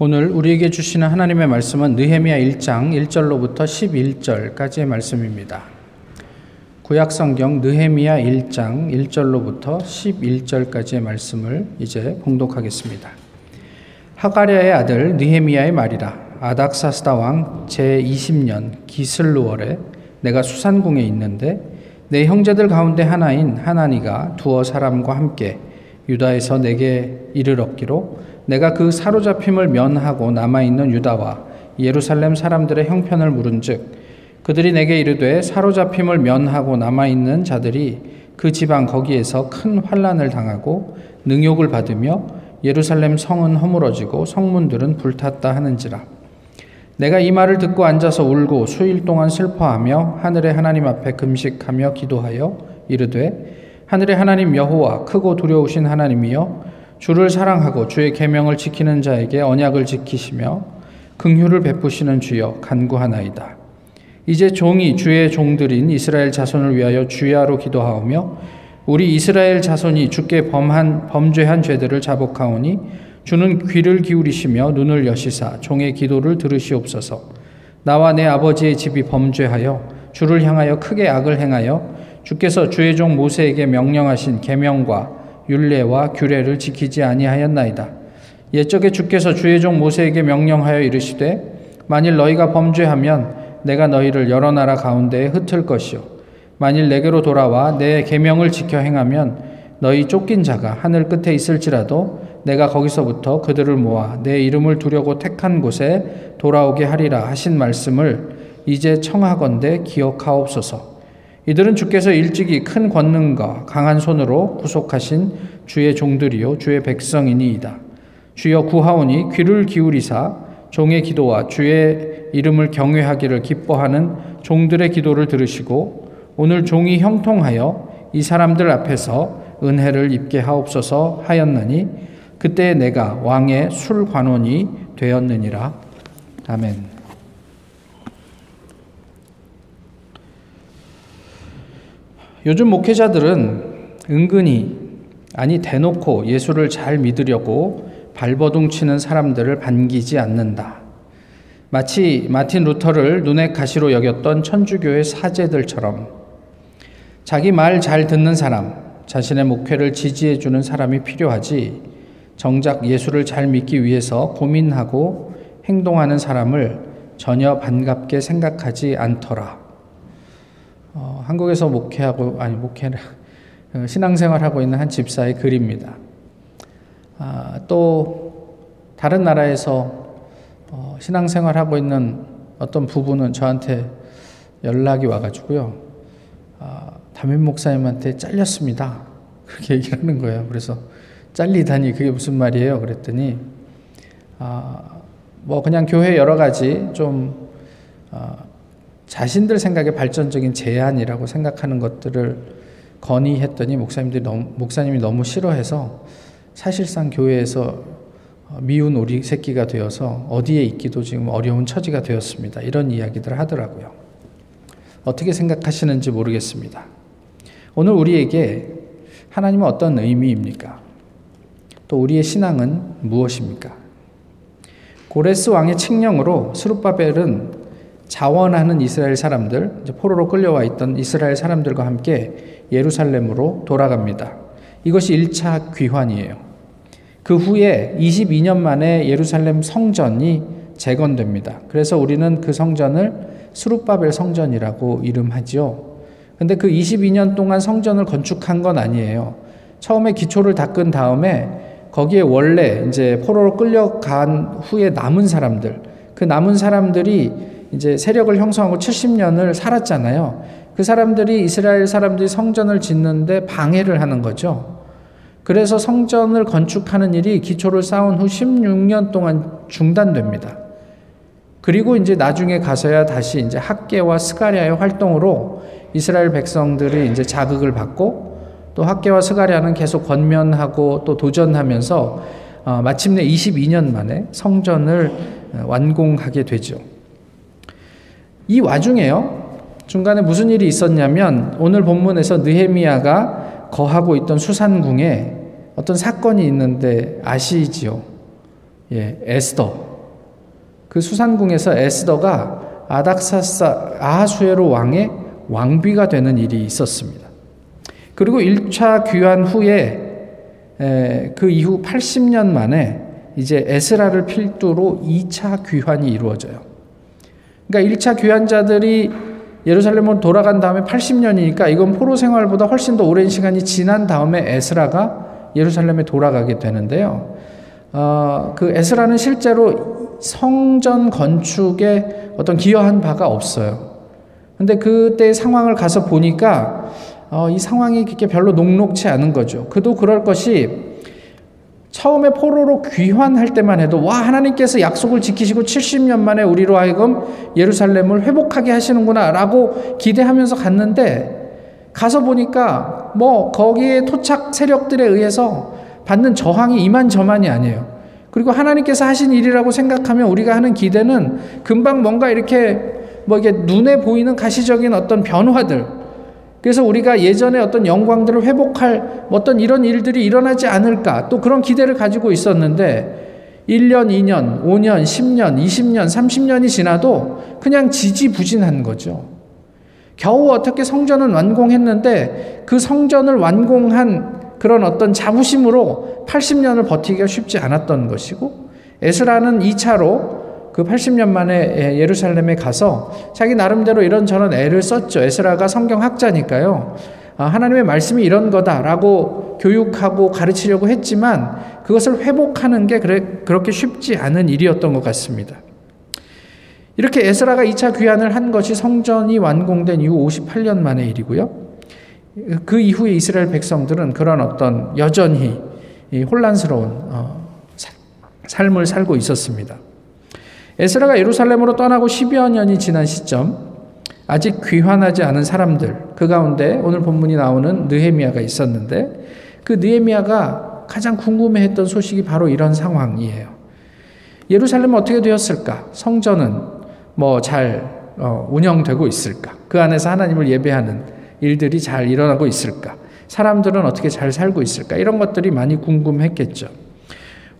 오늘 우리에게 주시는 하나님의 말씀은 느헤미야 1장 1절로부터 11절까지의 말씀입니다. 구약 성경 느헤미야 1장 1절로부터 11절까지의 말씀을 이제 봉독하겠습니다. 하가랴의 아들 느헤미야의 말이라 아닥사스다 왕 제20년 기슬루월에 내가 수산궁에 있는데 내 형제들 가운데 하나인 하나니가 두어 사람과 함께 유다에서 내게 이르렀기로 내가 그 사로잡힘을 면하고 남아있는 유다와 예루살렘 사람들의 형편을 물은즉 그들이 내게 이르되 사로잡힘을 면하고 남아있는 자들이 그 지방 거기에서 큰 환란을 당하고 능욕을 받으며 예루살렘 성은 허물어지고 성문들은 불탔다 하는지라. 내가 이 말을 듣고 앉아서 울고 수일 동안 슬퍼하며 하늘의 하나님 앞에 금식하며 기도하여 이르되 하늘의 하나님 여호와 크고 두려우신 하나님이여 주를 사랑하고 주의 계명을 지키는 자에게 언약을 지키시며 긍휼을 베푸시는 주여 간구하나이다. 이제 종이 주의 종들인 이스라엘 자손을 위하여 주야로 기도하오며 우리 이스라엘 자손이 주께 범한 범죄한 죄들을 자복하오니 주는 귀를 기울이시며 눈을 여시사 종의 기도를 들으시옵소서. 나와 내 아버지의 집이 범죄하여 주를 향하여 크게 악을 행하여 주께서 주의 종 모세에게 명령하신 계명과 율례와 규례를 지키지 아니하였나이다. 옛적에 주께서 주의 종 모세에게 명령하여 이르시되 만일 너희가 범죄하면 내가 너희를 여러 나라 가운데에 흩을 것이요 만일 내게로 돌아와 내 계명을 지켜 행하면 너희 쫓긴 자가 하늘 끝에 있을지라도 내가 거기서부터 그들을 모아 내 이름을 두려고 택한 곳에 돌아오게 하리라 하신 말씀을 이제 청하건대 기억하옵소서. 이들은 주께서 일찍이 큰 권능과 강한 손으로 구속하신 주의 종들이요 주의 백성이니이다. 주여 구하오니 귀를 기울이사 종의 기도와 주의 이름을 경외하기를 기뻐하는 종들의 기도를 들으시고 오늘 종이 형통하여 이 사람들 앞에서 은혜를 입게 하옵소서 하였나니 그때 내가 왕의 술관원이 되었느니라. 아멘. 요즘 목회자들은 은근히 아니 대놓고 예수를 잘 믿으려고 발버둥 치는 사람들을 반기지 않는다. 마치 마틴 루터를 눈의 가시로 여겼던 천주교의 사제들처럼 자기 말 잘 듣는 사람, 자신의 목회를 지지해 주는 사람이 필요하지 정작 예수를 잘 믿기 위해서 고민하고 행동하는 사람을 전혀 반갑게 생각하지 않더라. 어, 한국에서 목회하고 아니 목회를 어, 신앙생활하고 있는 한 집사의 글입니다. 아, 또 다른 나라에서 어, 신앙생활하고 있는 어떤 부부는 저한테 연락이 와가지고요. 아, 담임 목사님한테 잘렸습니다. 그렇게 얘기를 하는 거예요. 그래서 잘리다니 그게 무슨 말이에요? 그랬더니 아, 뭐 그냥 교회 여러 가지 좀 아, 자신들 생각에 발전적인 제안이라고 생각하는 것들을 건의했더니 목사님들이 너무, 목사님이 너무 싫어해서 사실상 교회에서 미운 오리 새끼가 되어서 어디에 있기도 지금 어려운 처지가 되었습니다. 이런 이야기들을 하더라고요. 어떻게 생각하시는지 모르겠습니다. 오늘 우리에게 하나님은 어떤 의미입니까? 또 우리의 신앙은 무엇입니까? 고레스 왕의 칙령으로 스룹바벨은 자원하는 이스라엘 사람들, 포로로 끌려와 있던 이스라엘 사람들과 함께 예루살렘으로 돌아갑니다. 이것이 1차 귀환이에요. 그 후에 22년 만에 예루살렘 성전이 재건됩니다. 그래서 우리는 그 성전을 스룹바벨 성전이라고 이름하지요. 근데 그 22년 동안 성전을 건축한 건 아니에요. 처음에 기초를 닦은 다음에 거기에 원래 이제 포로로 끌려간 후에 남은 사람들, 그 남은 사람들이 이제 세력을 형성하고 70년을 살았잖아요. 그 사람들이 이스라엘 사람들이 성전을 짓는데 방해를 하는 거죠. 그래서 성전을 건축하는 일이 기초를 쌓은 후 16년 동안 중단됩니다. 그리고 이제 나중에 가서야 다시 이제 학개와 스가랴의 활동으로 이스라엘 백성들이 이제 자극을 받고 또 학개와 스가랴는 계속 권면하고 또 도전하면서 어, 마침내 22년 만에 성전을 완공하게 되죠. 이 와중에요. 중간에 무슨 일이 있었냐면 오늘 본문에서 느헤미야가 거하고 있던 수산궁에 어떤 사건이 있는데 아시지요? 예, 에스더. 그 수산궁에서 에스더가 아닥사사 아하수에로 왕의 왕비가 되는 일이 있었습니다. 그리고 1차 귀환 후에 에, 그 이후 80년 만에 이제 에스라를 필두로 2차 귀환이 이루어져요. 그러니까 1차 귀환자들이 예루살렘으로 돌아간 다음에 80년이니까 이건 포로 생활보다 훨씬 더 오랜 시간이 지난 다음에 에스라가 예루살렘에 돌아가게 되는데요. 어, 그 에스라는 실제로 성전 건축에 어떤 기여한 바가 없어요. 근데 그때 상황을 가서 보니까 어, 이 상황이 그렇게 별로 녹록치 않은 거죠. 그도 그럴 것이 처음에 포로로 귀환할 때만 해도 와 하나님께서 약속을 지키시고 70년 만에 우리로 하여금 예루살렘을 회복하게 하시는구나라고 기대하면서 갔는데 가서 보니까 뭐 거기에 토착 세력들에 의해서 받는 저항이 이만저만이 아니에요. 그리고 하나님께서 하신 일이라고 생각하면 우리가 하는 기대는 금방 뭔가 이렇게 뭐 이게 눈에 보이는 가시적인 어떤 변화들 그래서 우리가 예전에 어떤 영광들을 회복할 어떤 이런 일들이 일어나지 않을까 또 그런 기대를 가지고 있었는데 1년, 2년, 5년, 10년, 20년, 30년이 지나도 그냥 지지부진한 거죠. 겨우 어떻게 성전은 완공했는데 그 성전을 완공한 그런 어떤 자부심으로 80년을 버티기가 쉽지 않았던 것이고 에스라는 2차로 그 80년 만에 예루살렘에 가서 자기 나름대로 이런저런 애를 썼죠. 에스라가 성경학자니까요. 아, 하나님의 말씀이 이런 거다라고 교육하고 가르치려고 했지만 그것을 회복하는 게 그렇게 쉽지 않은 일이었던 것 같습니다. 이렇게 에스라가 2차 귀환을 한 것이 성전이 완공된 이후 58년 만의 일이고요. 그 이후에 이스라엘 백성들은 그런 어떤 여전히 혼란스러운 어, 삶을 살고 있었습니다. 에스라가 예루살렘으로 떠나고 10여 년이 지난 시점 아직 귀환하지 않은 사람들 그 가운데 오늘 본문이 나오는 느헤미야가 있었는데 그 느헤미야가 가장 궁금해했던 소식이 바로 이런 상황이에요. 예루살렘은 어떻게 되었을까? 성전은 뭐잘 어, 운영되고 있을까? 그 안에서 하나님을 예배하는 일들이 잘 일어나고 있을까? 사람들은 어떻게 잘 살고 있을까? 이런 것들이 많이 궁금했겠죠.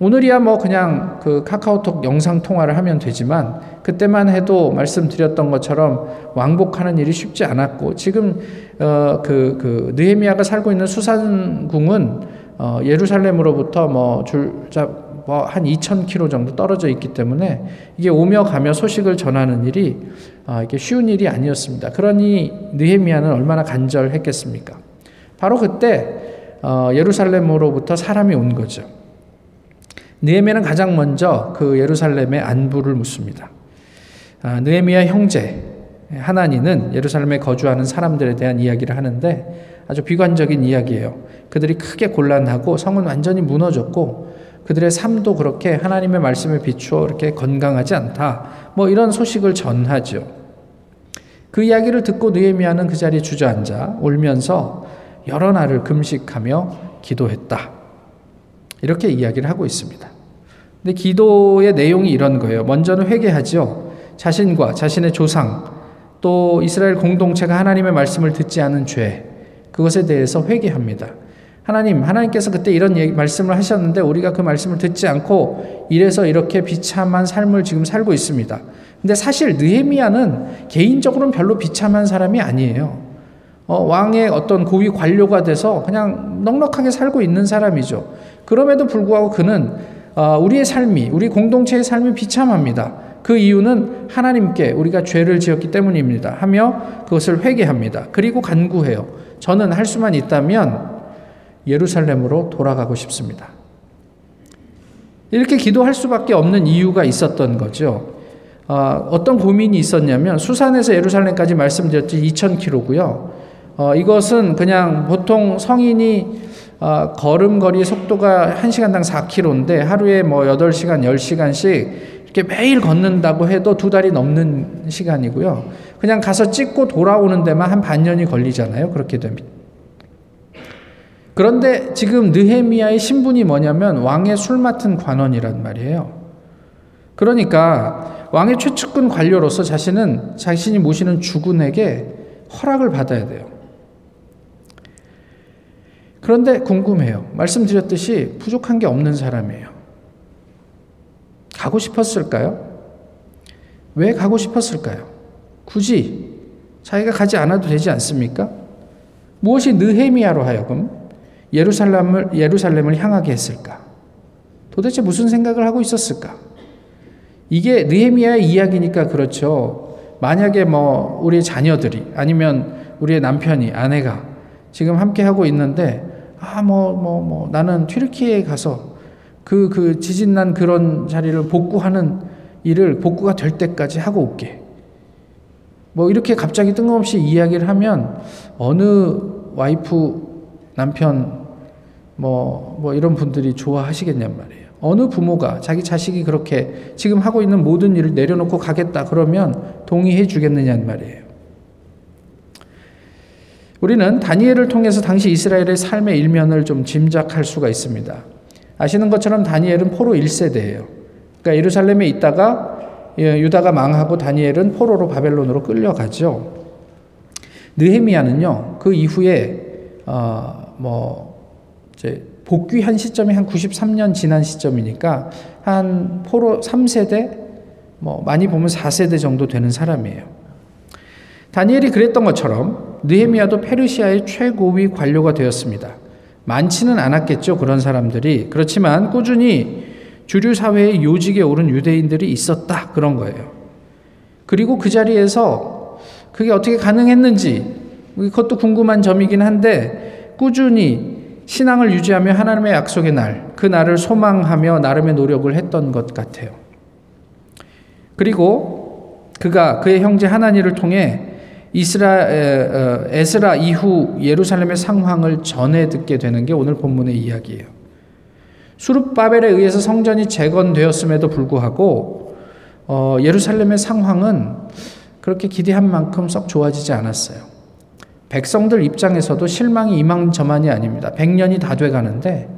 오늘이야 뭐 그냥 그 카카오톡 영상 통화를 하면 되지만 그때만 해도 말씀드렸던 것처럼 왕복하는 일이 쉽지 않았고 지금 어그그 그 느헤미야가 살고 있는 수산궁은 어 예루살렘으로부터 뭐 줄자 뭐한 2,000km 정도 떨어져 있기 때문에 이게 오며 가며 소식을 전하는 일이 어 이게 쉬운 일이 아니었습니다. 그러니 느헤미야는 얼마나 간절했겠습니까? 바로 그때 어 예루살렘으로부터 사람이 온 거죠. 느헤미야는 가장 먼저 그 예루살렘의 안부를 묻습니다. 아, 느헤미야 형제 하나니는 예루살렘에 거주하는 사람들에 대한 이야기를 하는데 아주 비관적인 이야기예요. 그들이 크게 곤란하고 성은 완전히 무너졌고 그들의 삶도 그렇게 하나님의 말씀에 비추어 이렇게 건강하지 않다. 뭐 이런 소식을 전하죠. 그 이야기를 듣고 느헤미야는 그 자리에 주저앉아 울면서 여러 날을 금식하며 기도했다. 이렇게 이야기를 하고 있습니다. 근데 기도의 내용이 이런 거예요. 먼저는 회개하죠. 자신과 자신의 조상, 또 이스라엘 공동체가 하나님의 말씀을 듣지 않은 죄, 그것에 대해서 회개합니다. 하나님, 하나님께서 그때 이런 얘기, 말씀을 하셨는데 우리가 그 말씀을 듣지 않고 이래서 이렇게 비참한 삶을 지금 살고 있습니다. 근데 사실 느헤미야는 개인적으로는 별로 비참한 사람이 아니에요. 어, 왕의 어떤 고위 관료가 돼서 그냥 넉넉하게 살고 있는 사람이죠. 그럼에도 불구하고 그는 어, 우리의 삶이, 우리 공동체의 삶이 비참합니다. 그 이유는 하나님께 우리가 죄를 지었기 때문입니다. 하며 그것을 회개합니다. 그리고 간구해요. 저는 할 수만 있다면 예루살렘으로 돌아가고 싶습니다. 이렇게 기도할 수밖에 없는 이유가 있었던 거죠. 어, 떤 고민이 있었냐면 수산에서 예루살렘까지 말씀드렸지 2,000km고요. 어, 이것은 그냥 보통 성인이 어, 걸음거리 속도가 1시간당 4km인데 하루에 뭐 8시간, 10시간씩 이렇게 매일 걷는다고 해도 두 달이 넘는 시간이고요. 그냥 가서 찍고 돌아오는 데만 한 반년이 걸리잖아요. 그렇게 됩니다. 그런데 지금 느헤미야의 신분이 뭐냐면 왕의 술 맡은 관원이란 말이에요. 그러니까 왕의 최측근 관료로서 자신은 자신이 모시는 주군에게 허락을 받아야 돼요. 그런데 궁금해요. 말씀드렸듯이 부족한 게 없는 사람이에요. 가고 싶었을까요? 왜 가고 싶었을까요? 굳이 자기가 가지 않아도 되지 않습니까? 무엇이 느헤미야로 하여금 예루살렘을 예루살렘을 향하게 했을까? 도대체 무슨 생각을 하고 있었을까? 이게 느헤미야의 이야기니까 그렇죠. 만약에 뭐 우리 자녀들이 아니면 우리의 남편이 아내가 지금 함께 하고 있는데 아 뭐 뭐 뭐 나는 튀르키에 가서 그그 그 지진 난 그런 자리를 복구하는 일을 복구가 될 때까지 하고 올게. 뭐 이렇게 갑자기 뜬금없이 이야기를 하면 어느 와이프 남편 뭐, 뭐 이런 분들이 좋아하시겠냔 말이에요. 어느 부모가 자기 자식이 그렇게 지금 하고 있는 모든 일을 내려놓고 가겠다 그러면 동의해 주겠느냐는 말이에요. 우리는 다니엘을 통해서 당시 이스라엘의 삶의 일면을 좀 짐작할 수가 있습니다. 아시는 것처럼 다니엘은 포로 1세대예요. 그러니까 예루살렘에 있다가 예, 유다가 망하고 다니엘은 포로로 바벨론으로 끌려가죠. 느헤미야는요. 그 이후에 어뭐 이제 복귀한 시점이 한 93년 지난 시점이니까 한 포로 3세대 뭐 많이 보면 4세대 정도 되는 사람이에요. 다니엘이 그랬던 것처럼 느헤미야도 페르시아의 최고위 관료가 되었습니다. 많지는 않았겠죠, 그런 사람들이. 그렇지만 꾸준히 주류 사회의 요직에 오른 유대인들이 있었다. 그런 거예요. 그리고 그 자리에서 그게 어떻게 가능했는지 그것도 궁금한 점이긴 한데 꾸준히 신앙을 유지하며 하나님의 약속의 날, 그 날을 소망하며 나름의 노력을 했던 것 같아요. 그리고 그가 그의 형제 하나니를 통해 이스라 어, 에스라 이후 예루살렘의 상황을 전해 듣게 되는 게 오늘 본문의 이야기예요. 수룹바벨에 의해서 성전이 재건되었음에도 불구하고 어, 예루살렘의 상황은 그렇게 기대한 만큼 썩 좋아지지 않았어요. 백성들 입장에서도 실망이 이만저만이 아닙니다. 100년이 다 돼 가는데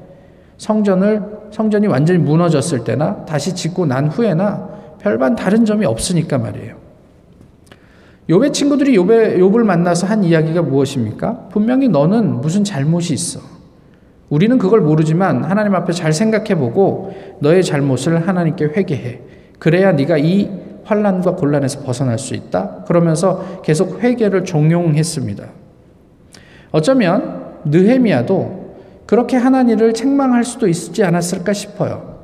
성전을 성전이 완전히 무너졌을 때나 다시 짓고 난 후에나 별반 다른 점이 없으니까 말이에요. 요배 친구들이 요배 욥을 만나서 한 이야기가 무엇입니까? 분명히 너는 무슨 잘못이 있어. 우리는 그걸 모르지만 하나님 앞에 잘 생각해 보고 너의 잘못을 하나님께 회개해. 그래야 네가 이 환란과 곤란에서 벗어날 수 있다. 그러면서 계속 회개를 종용했습니다. 어쩌면 느헤미야도 그렇게 하나님을 책망할 수도 있지 않았을까 싶어요.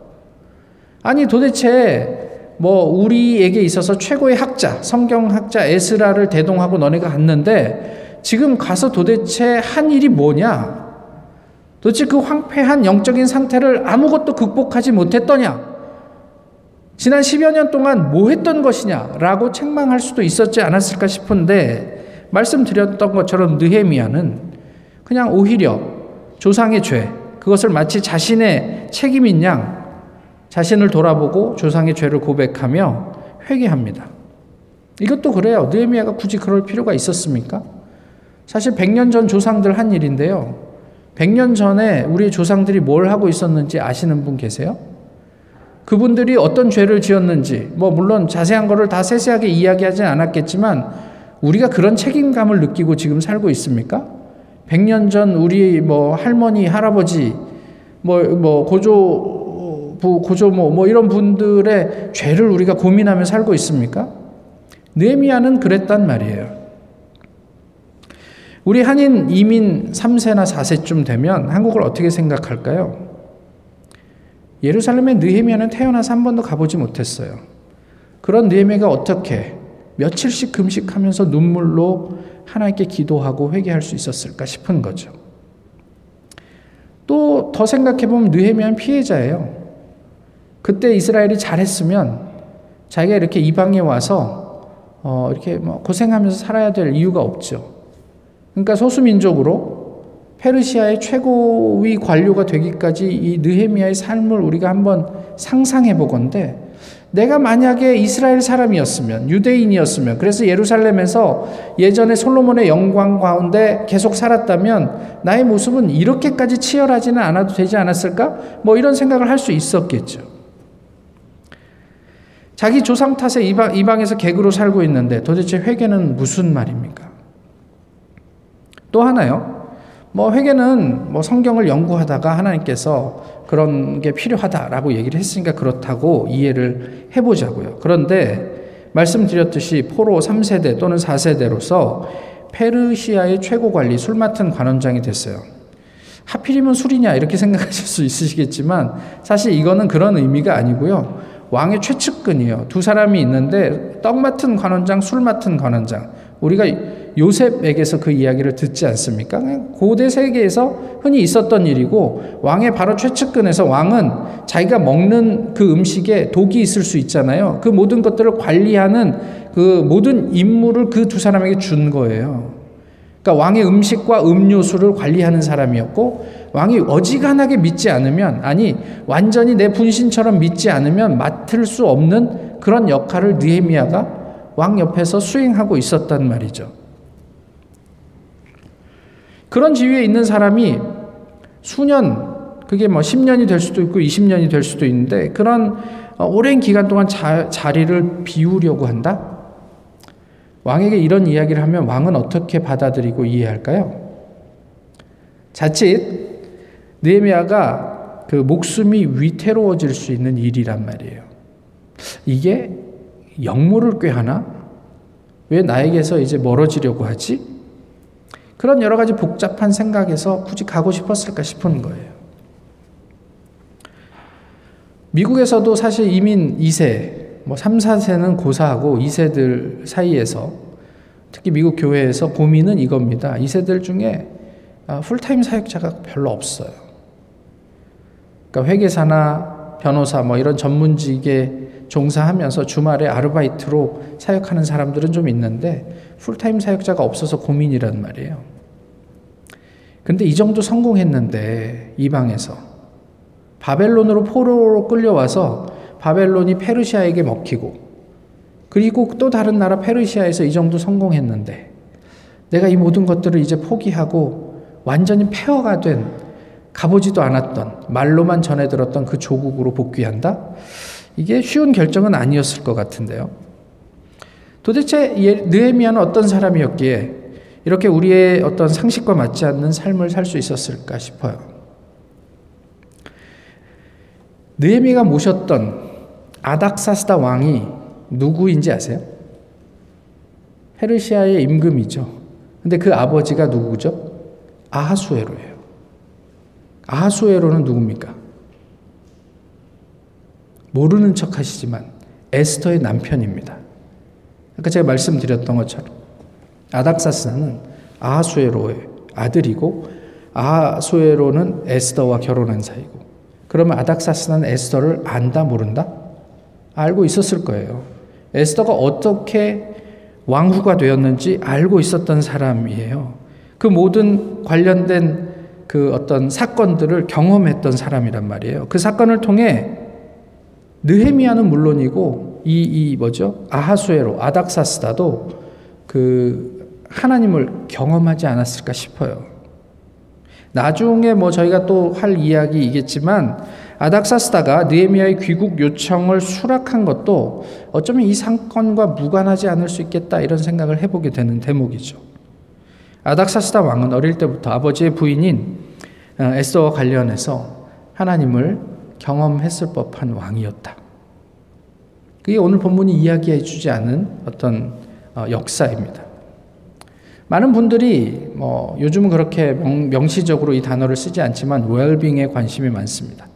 아니 도대체 뭐 우리에게 있어서 최고의 학자, 성경학자 에스라를 대동하고 너네가 갔는데 지금 가서 도대체 한 일이 뭐냐? 도대체 그 황폐한 영적인 상태를 아무것도 극복하지 못했더냐? 지난 10여 년 동안 뭐 했던 것이냐? 라고 책망할 수도 있었지 않았을까 싶은데, 말씀드렸던 것처럼 느헤미야는 그냥 오히려 조상의 죄, 그것을 마치 자신의 책임인 양 자신을 돌아보고 조상의 죄를 고백하며 회개합니다. 이것도 그래요. 느헤미야가 굳이 그럴 필요가 있었습니까? 사실 100년 전 조상들 한 일인데요. 100년 전에 우리 조상들이 뭘 하고 있었는지 아시는 분 계세요? 그분들이 어떤 죄를 지었는지, 뭐, 물론 자세한 거를 다 세세하게 이야기하진 않았겠지만, 우리가 그런 책임감을 느끼고 지금 살고 있습니까? 100년 전 우리 뭐 할머니, 할아버지, 뭐, 뭐, 고조 부, 고조모, 뭐 이런 분들의 죄를 우리가 고민하며 살고 있습니까? 느헤미야는 그랬단 말이에요. 우리 한인 이민 3세나 4세쯤 되면 한국을 어떻게 생각할까요? 예루살렘의 느헤미야는 태어나서 한 번도 가보지 못했어요. 그런 느헤미야가 어떻게 며칠씩 금식하면서 눈물로 하나님께 기도하고 회개할 수 있었을까 싶은 거죠. 또 더 생각해 보면 느헤미야는 피해자예요. 그때 이스라엘이 잘했으면 자기가 이렇게 이방에 와서 어 이렇게 뭐 고생하면서 살아야 될 이유가 없죠. 그러니까 소수민족으로 페르시아의 최고위 관료가 되기까지 이 느헤미야의 삶을 우리가 한번 상상해 보건데 내가 만약에 이스라엘 사람이었으면 유대인이었으면 그래서 예루살렘에서 예전에 솔로몬의 영광 가운데 계속 살았다면 나의 모습은 이렇게까지 치열하지는 않아도 되지 않았을까? 뭐 이런 생각을 할 수 있었겠죠. 자기 조상 탓에 이방, 이방에서 객으로 살고 있는데 도대체 회개는 무슨 말입니까? 또 하나요. 뭐 회개는 뭐 성경을 연구하다가 하나님께서 그런 게 필요하다라고 얘기를 했으니까 그렇다고 이해를 해보자고요. 그런데 말씀드렸듯이 포로 3세대 또는 4세대로서 페르시아의 최고 관리 술 맡은 관원장이 됐어요. 하필이면 술이냐 이렇게 생각하실 수 있으시겠지만 사실 이거는 그런 의미가 아니고요. 왕의 최측근이에요. 두 사람이 있는데 떡 맡은 관원장, 술 맡은 관원장. 우리가 요셉에게서 그 이야기를 듣지 않습니까? 고대 세계에서 흔히 있었던 일이고 왕의 바로 최측근에서 왕은 자기가 먹는 그 음식에 독이 있을 수 있잖아요. 그 모든 것들을 관리하는 그 모든 임무를 그 두 사람에게 준 거예요. 그러니까 왕의 음식과 음료수를 관리하는 사람이었고 왕이 어지간하게 믿지 않으면 아니 완전히 내 분신처럼 믿지 않으면 맡을 수 없는 그런 역할을 느헤미야가 왕 옆에서 수행하고 있었단 말이죠. 그런 지위에 있는 사람이 수년 그게 뭐 10년이 될 수도 있고 20년이 될 수도 있는데 그런 어, 오랜 기간 동안 자, 자리를 비우려고 한다? 왕에게 이런 이야기를 하면 왕은 어떻게 받아들이고 이해할까요? 자칫 느헤미야가 그 목숨이 위태로워질 수 있는 일이란 말이에요. 이게 영모를 꾀하나? 왜 나에게서 이제 멀어지려고 하지? 그런 여러 가지 복잡한 생각에서 굳이 가고 싶었을까 싶은 거예요. 미국에서도 사실 이민 2세, 뭐 3, 4세는 고사하고 2세들 사이에서 특히 미국 교회에서 고민은 이겁니다. 2세들 중에 아, 풀타임 사역자가 별로 없어요. 그러니까 회계사나 변호사 뭐 이런 전문직에 종사하면서 주말에 아르바이트로 사역하는 사람들은 좀 있는데 풀타임 사역자가 없어서 고민이란 말이에요. 근데 이 정도 성공했는데 이방에서 바벨론으로 포로로 끌려와서 바벨론이 페르시아에게 먹히고 그리고 또 다른 나라 페르시아에서 이 정도 성공했는데 내가 이 모든 것들을 이제 포기하고 완전히 폐허가 된 가보지도 않았던 말로만 전해 들었던 그 조국으로 복귀한다? 이게 쉬운 결정은 아니었을 것 같은데요. 도대체 예, 느헤미야는 어떤 사람이었기에 이렇게 우리의 어떤 상식과 맞지 않는 삶을 살 수 있었을까 싶어요. 느헤미가 모셨던 아닥사스다 왕이 누구인지 아세요? 페르시아의 임금이죠. 근데 그 아버지가 누구죠? 아하수에로예요. 아하수에로는 누굽니까? 모르는 척 하시지만 에스터의 남편입니다. 아까 제가 말씀드렸던 것처럼 아닥사스는 아하수에로의 아들이고 아하수에로는 에스더와 결혼한 사이고 그러면 아닥사스는 에스더를 안다 모른다? 알고 있었을 거예요. 에스더가 어떻게 왕후가 되었는지 알고 있었던 사람이에요. 그 모든 관련된 그 어떤 사건들을 경험했던 사람이란 말이에요. 그 사건을 통해 느헤미야는 물론이고 이, 이 뭐죠? 아하수에로 아닥사스다도 그 하나님을 경험하지 않았을까 싶어요. 나중에 뭐 저희가 또 할 이야기이겠지만 아닥사스다가 느헤미야의 귀국 요청을 수락한 것도 어쩌면 이 사건과 무관하지 않을 수 있겠다 이런 생각을 해보게 되는 대목이죠. 아닥사스다 왕은 어릴 때부터 아버지의 부인인 어, 에스더와 관련해서 하나님을 경험했을 법한 왕이었다. 그게 오늘 본문이 이야기해 주지 않은 어떤 어, 역사입니다. 많은 분들이 뭐 요즘은 그렇게 명, 시적으로이 단어를 쓰지 않지만 웰빙에 관심이 많습니다.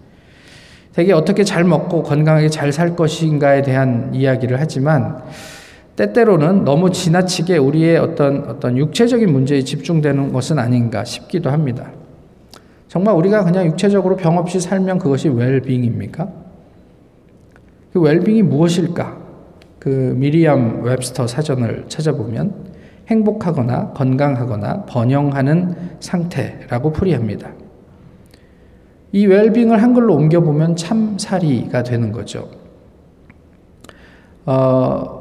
되게 어떻게 잘 먹고 건강하게 잘 살 것인가에 대한 이야기를 하지만 때때로는 너무 지나치게 우리의 어떤 어떤 육체적인 문제에 집중되는 것은 아닌가 싶기도 합니다. 정말 우리가 그냥 육체적으로 병 없이 살면 그것이 웰빙입니까? 그 웰빙이 무엇일까? 그 미리암 웹스터 사전을 찾아보면 행복하거나 건강하거나 번영하는 상태라고 풀이합니다. 이 웰빙을 한글로 옮겨보면 참사리가 되는 거죠. 어,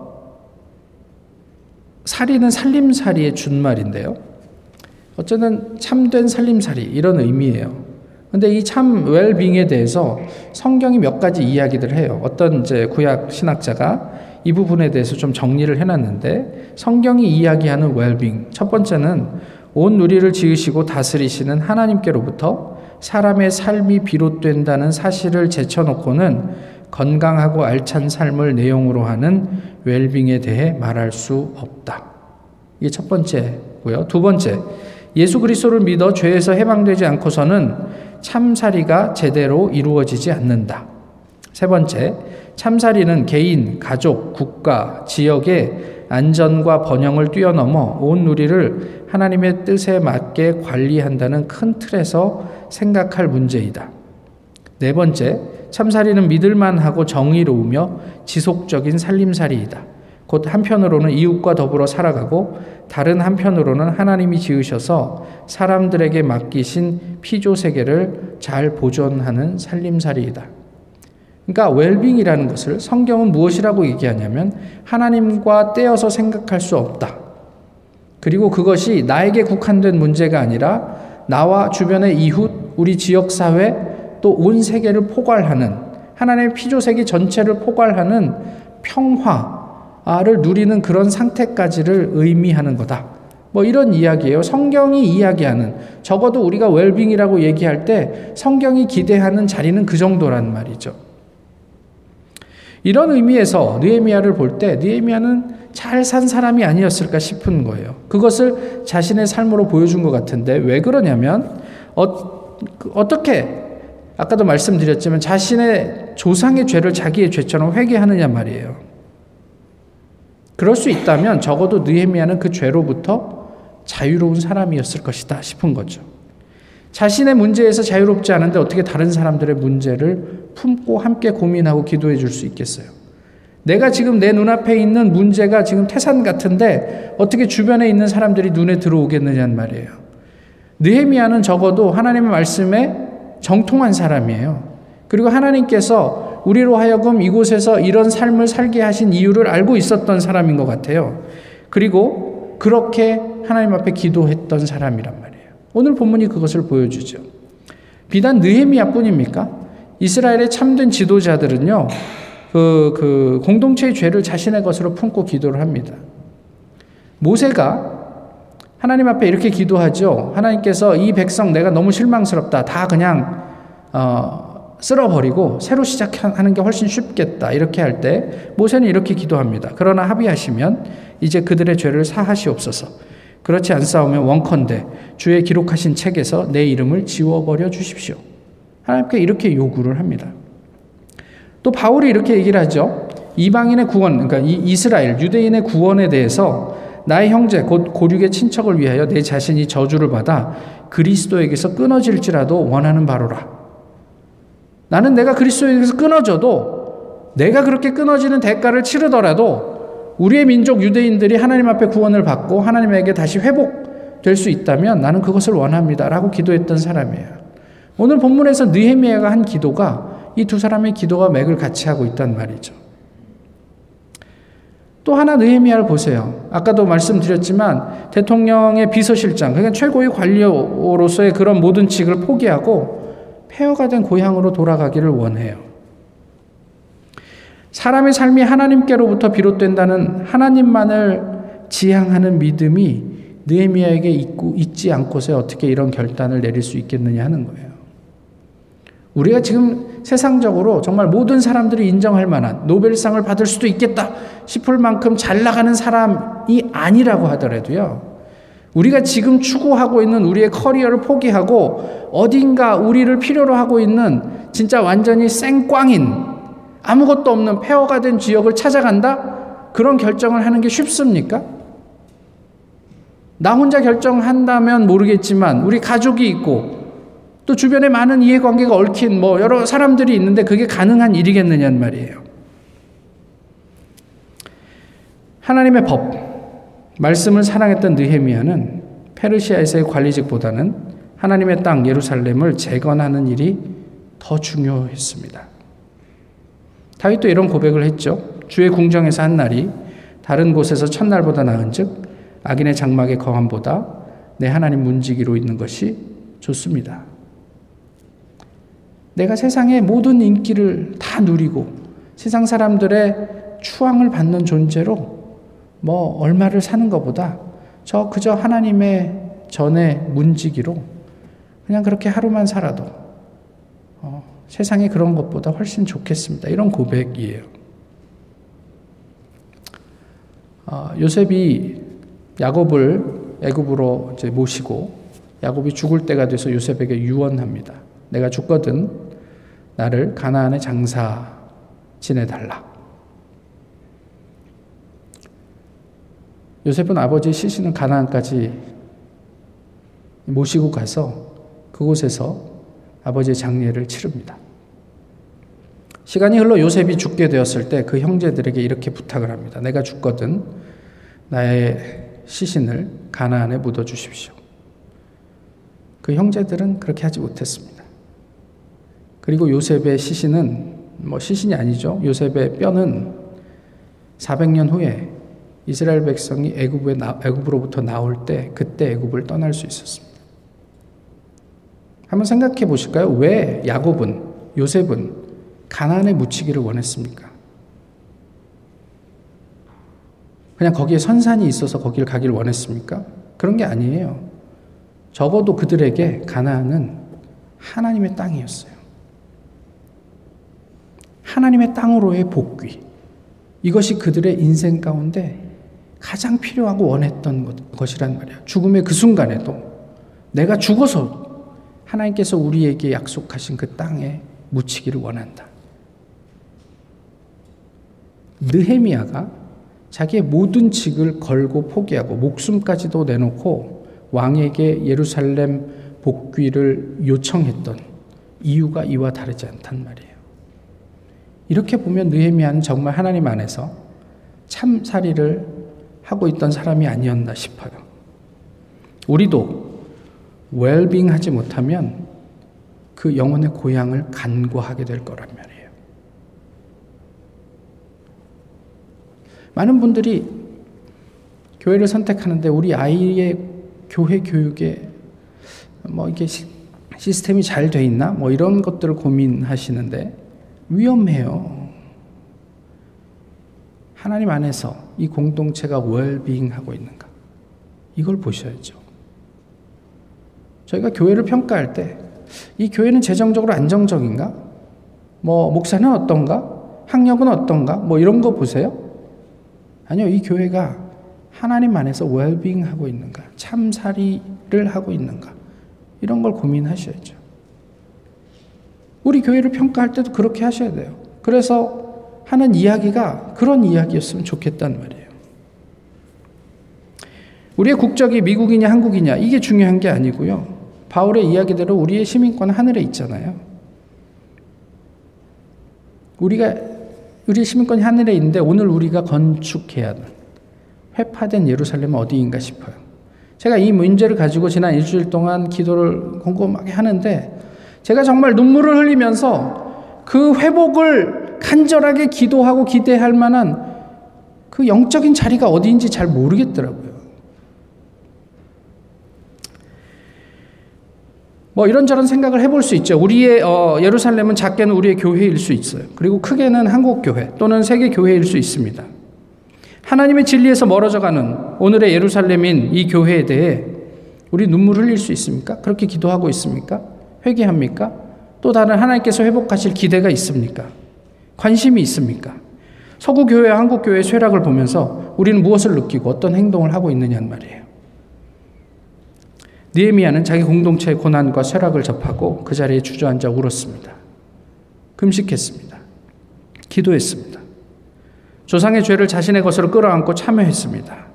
사리는 살림살이의 준말인데요. 어쨌든 참된 살림살이 이런 의미예요. 근데 이 참 웰빙에 대해서 성경이 몇 가지 이야기들을 해요. 어떤 이제 구약 신학자가 이 부분에 대해서 좀 정리를 해놨는데 성경이 이야기하는 웰빙 첫 번째는 온 누리를 지으시고 다스리시는 하나님께로부터 사람의 삶이 비롯된다는 사실을 제쳐놓고는 건강하고 알찬 삶을 내용으로 하는 웰빙에 대해 말할 수 없다. 이게 첫 번째고요. 두 번째, 예수 그리스도를 믿어 죄에서 해방되지 않고서는 참사리가 제대로 이루어지지 않는다. 세 번째, 참사리는 개인, 가족, 국가, 지역의 안전과 번영을 뛰어넘어 온 누리를 하나님의 뜻에 맞게 관리한다는 큰 틀에서 생각할 문제이다. 네 번째, 참사리는 믿을만하고 정의로우며 지속적인 살림살이이다. 곧 한편으로는 이웃과 더불어 살아가고 다른 한편으로는 하나님이 지으셔서 사람들에게 맡기신 피조 세계를 잘 보존하는 살림살이이다. 그러니까 웰빙이라는 것을 성경은 무엇이라고 얘기하냐면 하나님과 떼어서 생각할 수 없다. 그리고 그것이 나에게 국한된 문제가 아니라 나와 주변의 이웃, 우리 지역 사회 또 온 세계를 포괄하는 하나님의 피조 세계 전체를 포괄하는 평화를 누리는 그런 상태까지를 의미하는 거다. 뭐 이런 이야기예요. 성경이 이야기하는 적어도 우리가 웰빙이라고 얘기할 때 성경이 기대하는 자리는 그 정도란 말이죠. 이런 의미에서 느헤미야를 볼 때 느헤미야는 잘 산 사람이 아니었을까 싶은 거예요. 그것을 자신의 삶으로 보여준 것 같은데 왜 그러냐면 어, 그 어떻게 아까도 말씀드렸지만 자신의 조상의 죄를 자기의 죄처럼 회개하느냐 말이에요. 그럴 수 있다면 적어도 느헤미야는 그 죄로부터 자유로운 사람이었을 것이다 싶은 거죠. 자신의 문제에서 자유롭지 않은데 어떻게 다른 사람들의 문제를 품고 함께 고민하고 기도해 줄 수 있겠어요? 내가 지금 내 눈앞에 있는 문제가 지금 태산 같은데 어떻게 주변에 있는 사람들이 눈에 들어오겠느냐는 말이에요. 느헤미야는 적어도 하나님의 말씀에 정통한 사람이에요. 그리고 하나님께서 우리로 하여금 이곳에서 이런 삶을 살게 하신 이유를 알고 있었던 사람인 것 같아요. 그리고 그렇게 하나님 앞에 기도했던 사람이란 말이에요. 오늘 본문이 그것을 보여주죠. 비단 느헤미야 뿐입니까? 이스라엘의 참된 지도자들은요, 그, 그 공동체의 죄를 자신의 것으로 품고 기도를 합니다. 모세가 하나님 앞에 이렇게 기도하죠. 하나님께서 이 백성 내가 너무 실망스럽다. 다 그냥, 어, 쓸어버리고 새로 시작하는 게 훨씬 쉽겠다. 이렇게 할 때 모세는 이렇게 기도합니다. 그러나 합의하시면 이제 그들의 죄를 사하시옵소서. 그렇지 않사오면 원컨대 주의 기록하신 책에서 내 이름을 지워버려 주십시오. 하나님께 이렇게 요구를 합니다. 또 바울이 이렇게 얘기를 하죠. 이방인의 구원, 그러니까 이스라엘, 유대인의 구원에 대해서 나의 형제, 곧 고륙의 친척을 위하여 내 자신이 저주를 받아 그리스도에게서 끊어질지라도 원하는 바로라. 나는 내가 그리스도에게서 끊어져도 내가 그렇게 끊어지는 대가를 치르더라도 우리의 민족 유대인들이 하나님 앞에 구원을 받고 하나님에게 다시 회복될 수 있다면 나는 그것을 원합니다라고 기도했던 사람이에요. 오늘 본문에서 느헤미야가 한 기도가 이 두 사람의 기도가 맥을 같이 하고 있단 말이죠. 또 하나 느헤미야를 보세요. 아까도 말씀드렸지만 대통령의 비서실장, 그러니까 최고의 관료로서의 그런 모든 직을 포기하고 폐허가 된 고향으로 돌아가기를 원해요. 사람의 삶이 하나님께로부터 비롯된다는 하나님만을 지향하는 믿음이 느헤미야에게 있고 있지 않고서 어떻게 이런 결단을 내릴 수 있겠느냐 하는 거예요. 우리가 지금 세상적으로 정말 모든 사람들이 인정할 만한 노벨상을 받을 수도 있겠다 싶을 만큼 잘 나가는 사람이 아니라고 하더라도요. 우리가 지금 추구하고 있는 우리의 커리어를 포기하고 어딘가 우리를 필요로 하고 있는 진짜 완전히 생꽝인 아무것도 없는 폐허가 된 지역을 찾아간다? 그런 결정을 하는 게 쉽습니까? 나 혼자 결정한다면 모르겠지만 우리 가족이 있고 또 주변에 많은 이해관계가 얽힌 뭐 여러 사람들이 있는데 그게 가능한 일이겠느냐는 말이에요. 하나님의 법, 말씀을 사랑했던 느헤미야는 페르시아에서의 관리직보다는 하나님의 땅 예루살렘을 재건하는 일이 더 중요했습니다. 다윗도 이런 고백을 했죠. 주의 궁정에서 한 날이 다른 곳에서 첫날보다 나은즉 악인의 장막의 거함보다 내 하나님 문지기로 있는 것이 좋습니다. 내가 세상의 모든 인기를 다 누리고 세상 사람들의 추앙을 받는 존재로 뭐 얼마를 사는 것보다 저 그저 하나님의 전에 문지기로 그냥 그렇게 하루만 살아도 어, 세상에 그런 것보다 훨씬 좋겠습니다. 이런 고백이에요. 어, 요셉이 야곱을 애굽으로 모시고 야곱이 죽을 때가 돼서 요셉에게 유언합니다. 내가 죽거든 나를 가나안의 장사 지내달라. 요셉은 아버지 시신은 가나안까지 모시고 가서 그곳에서 아버지의 장례를 치릅니다. 시간이 흘러 요셉이 죽게 되었을 때 그 형제들에게 이렇게 부탁을 합니다. 내가 죽거든 나의 시신을 가나안에 묻어 주십시오. 그 형제들은 그렇게 하지 못했습니다. 그리고 요셉의 시신은 뭐 시신이 아니죠. 요셉의 뼈는 400년 후에 이스라엘 백성이 애굽에 애굽으로부터 나올 때 그때 애굽을 떠날 수 있었습니다. 한번 생각해 보실까요? 왜 야곱은 요셉은 가나안에 묻히기를 원했습니까? 그냥 거기에 선산이 있어서 거기를 가기를 원했습니까? 그런 게 아니에요. 적어도 그들에게 가나안은 하나님의 땅이었어요. 하나님의 땅으로의 복귀. 이것이 그들의 인생 가운데 가장 필요하고 원했던 것이란 말이야. 죽음의 그 순간에도 내가 죽어서 하나님께서 우리에게 약속하신 그 땅에 묻히기를 원한다. 느헤미야가 자기의 모든 직을 걸고 포기하고 목숨까지도 내놓고 왕에게 예루살렘 복귀를 요청했던 이유가 이와 다르지 않단 말이에요. 이렇게 보면 느헤미야는 정말 하나님 안에서 참사리를 하고 있던 사람이 아니었나 싶어요. 우리도 웰빙 하지 못하면 그 영혼의 고향을 간과하게 될 거란 말이에요. 많은 분들이 교회를 선택하는데 우리 아이의 교회 교육에 뭐 이게 시스템이 잘 돼 있나? 뭐 이런 것들을 고민하시는데 위험해요. 하나님 안에서 이 공동체가 웰빙하고 있는가? 이걸 보셔야죠. 저희가 교회를 평가할 때 이 교회는 재정적으로 안정적인가? 뭐 목사는 어떤가? 학력은 어떤가? 뭐 이런 거 보세요. 아니요, 이 교회가 하나님 안에서 웰빙하고 있는가? 참사리를 하고 있는가? 이런 걸 고민하셔야죠. 우리 교회를 평가할 때도 그렇게 하셔야 돼요. 그래서 하는 이야기가 그런 이야기였으면 좋겠다는 말이에요. 우리의 국적이 미국이냐 한국이냐 이게 중요한 게 아니고요. 바울의 이야기대로 우리의 시민권은 하늘에 있잖아요. 우리가 우리의 시민권이 하늘에 있는데 오늘 우리가 건축해야 하는 회파된 예루살렘은 어디인가 싶어요. 제가 이 문제를 가지고 지난 일주일 동안 기도를 곰곰하게 하는데 제가 정말 눈물을 흘리면서 그 회복을 간절하게 기도하고 기대할 만한 그 영적인 자리가 어디인지 잘 모르겠더라고요. 뭐 이런저런 생각을 해볼 수 있죠. 우리의 어, 예루살렘은 작게는 우리의 교회일 수 있어요. 그리고 크게는 한국 교회 또는 세계 교회일 수 있습니다. 하나님의 진리에서 멀어져가는 오늘의 예루살렘인 이 교회에 대해 우리 눈물 흘릴 수 있습니까? 그렇게 기도하고 있습니까? 회개합니까? 또 다른 하나님께서 회복하실 기대가 있습니까? 관심이 있습니까? 서구 교회와 한국 교회의 쇠락을 보면서 우리는 무엇을 느끼고 어떤 행동을 하고 있느냐는 말이에요. 니에미아는 자기 공동체의 고난과 쇠락을 접하고 그 자리에 주저앉아 울었습니다. 금식했습니다. 기도했습니다. 조상의 죄를 자신의 것으로 끌어안고 참여했습니다.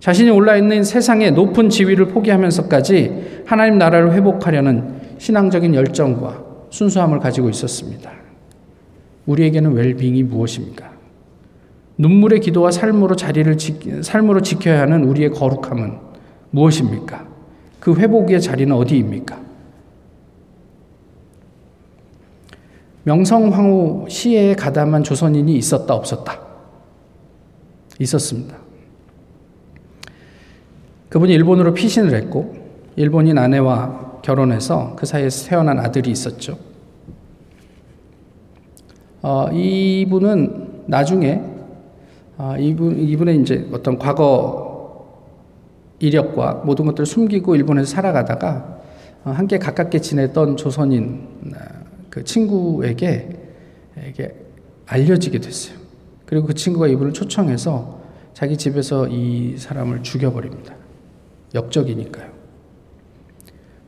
자신이 올라 있는 세상의 높은 지위를 포기하면서까지 하나님 나라를 회복하려는 신앙적인 열정과 순수함을 가지고 있었습니다. 우리에게는 웰빙이 무엇입니까? 눈물의 기도와 삶으로 자리를 지, 삶으로 지켜야 하는 우리의 거룩함은 무엇입니까? 그 회복의 자리는 어디입니까? 명성황후 시해에 가담한 조선인이 있었다 없었다? 있었습니다. 그분이 일본으로 피신을 했고 일본인 아내와 결혼해서 그 사이에 태어난 아들이 있었죠. 어, 이분은 나중에 어, 이분 이분의 이제 어떤 과거 이력과 모든 것들을 숨기고 일본에서 살아가다가 어, 함께 가깝게 지냈던 조선인 어, 그 친구에게 이게 알려지게 됐어요. 그리고 그 친구가 이분을 초청해서 자기 집에서 이 사람을 죽여버립니다. 역적이니까요.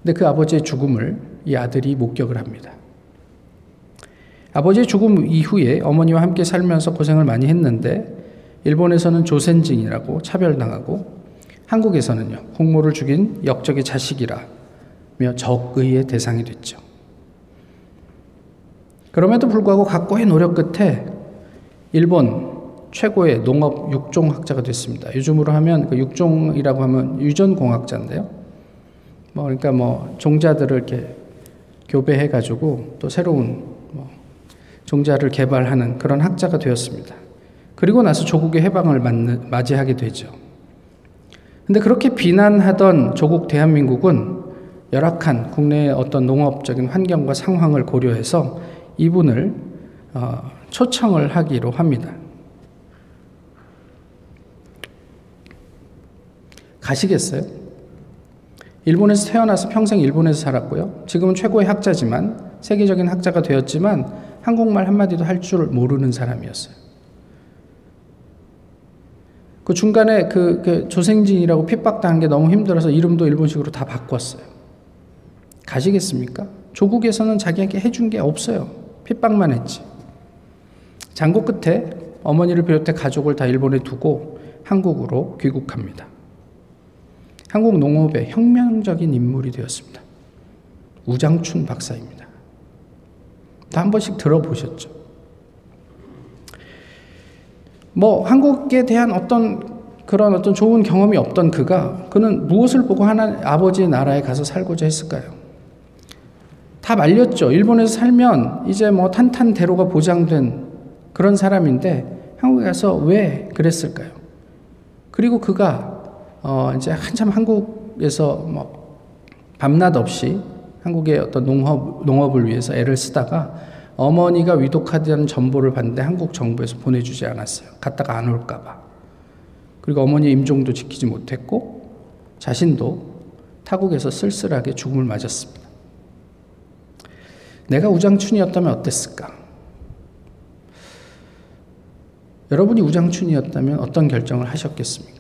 근데 그 아버지의 죽음을 이 아들이 목격을 합니다. 아버지의 죽음 이후에 어머니와 함께 살면서 고생을 많이 했는데 일본에서는 조센징이라고 차별당하고 한국에서는요 홍모를 죽인 역적의 자식이라며 적의의 대상이 됐죠. 그럼에도 불구하고 각고의 노력 끝에 일본 최고의 농업 육종학자가 됐습니다. 요즘으로 하면 그 육종이라고 하면 유전공학자인데요. 뭐 그러니까 뭐 종자들을 이렇게 교배해 가지고 또 새로운 뭐 종자를 개발하는 그런 학자가 되었습니다. 그리고 나서 조국의 해방을 맞이하게 되죠. 근데 그렇게 비난하던 조국 대한민국은 열악한 국내의 어떤 농업적인 환경과 상황을 고려해서 이분을 어, 초청을 하기로 합니다. 가시겠어요? 일본에서 태어나서 평생 일본에서 살았고요. 지금은 최고의 학자지만 세계적인 학자가 되었지만 한국말 한마디도 할 줄 모르는 사람이었어요. 그 중간에 그, 그 조생진이라고 핍박당한 게 너무 힘들어서 이름도 일본식으로 다 바꿨어요. 가시겠습니까? 조국에서는 자기에게 해준 게 없어요. 핍박만 했지. 장고 끝에 어머니를 비롯해 가족을 다 일본에 두고 한국으로 귀국합니다. 한국 농업의 혁명적인 인물이 되었습니다. 우장춘 박사입니다. 한 번씩 들어보셨죠? 뭐 한국에 대한 어떤 그런 어떤 좋은 경험이 없던 그가 그는 무엇을 보고 하나 아버지의 나라에 가서 살고자 했을까요? 다 말렸죠. 일본에서 살면 이제 뭐 탄탄대로가 보장된 그런 사람인데 한국에 가서 왜 그랬을까요? 그리고 그가 어 이제 한참 한국에서 뭐 밤낮 없이 한국의 어떤 농업 농업을 위해서 애를 쓰다가 어머니가 위독하다는 전보를 받는데 한국 정부에서 보내주지 않았어요. 갔다가 안 올까봐. 그리고 어머니 임종도 지키지 못했고 자신도 타국에서 쓸쓸하게 죽음을 맞았습니다. 내가 우장춘이었다면 어땠을까? 여러분이 우장춘이었다면 어떤 결정을 하셨겠습니까?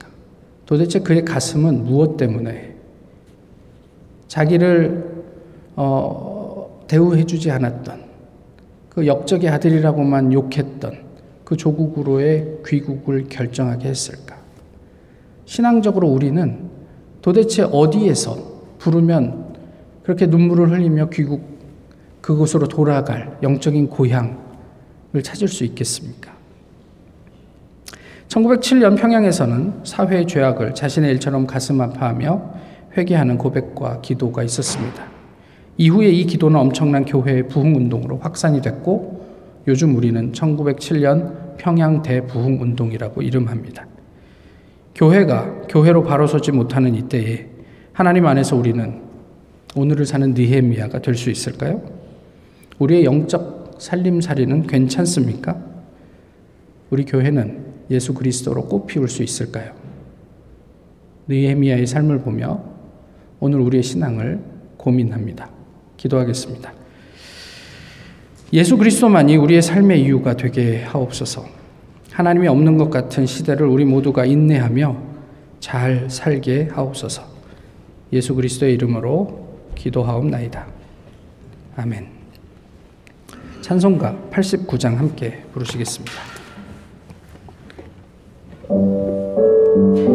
도대체 그의 가슴은 무엇 때문에 자기를 어, 대우해주지 않았던 그 역적의 아들이라고만 욕했던 그 조국으로의 귀국을 결정하게 했을까? 신앙적으로 우리는 도대체 어디에서 부르면 그렇게 눈물을 흘리며 귀국 그곳으로 돌아갈 영적인 고향을 찾을 수 있겠습니까? 1907년 평양에서는 사회의 죄악을 자신의 일처럼 가슴 아파하며 회개하는 고백과 기도가 있었습니다. 이후에 이 기도는 엄청난 교회의 부흥 운동으로 확산이 됐고 요즘 우리는 1907년 평양 대부흥 운동이라고 이름합니다. 교회가 교회로 바로 서지 못하는 이때에 하나님 안에서 우리는 오늘을 사는 느헤미야가 될 수 있을까요? 우리의 영적 살림살이는 괜찮습니까? 우리 교회는 예수 그리스도로 꽃 피울 수 있을까요? 느헤미야의 삶을 보며 오늘 우리의 신앙을 고민합니다. 기도하겠습니다. 예수 그리스도만이 우리의 삶의 이유가 되게 하옵소서. 하나님이 없는 것 같은 시대를 우리 모두가 인내하며 잘 살게 하옵소서. 예수 그리스도의 이름으로 기도하옵나이다. 아멘. 찬송가 89장 함께 부르시겠습니다. Thank you.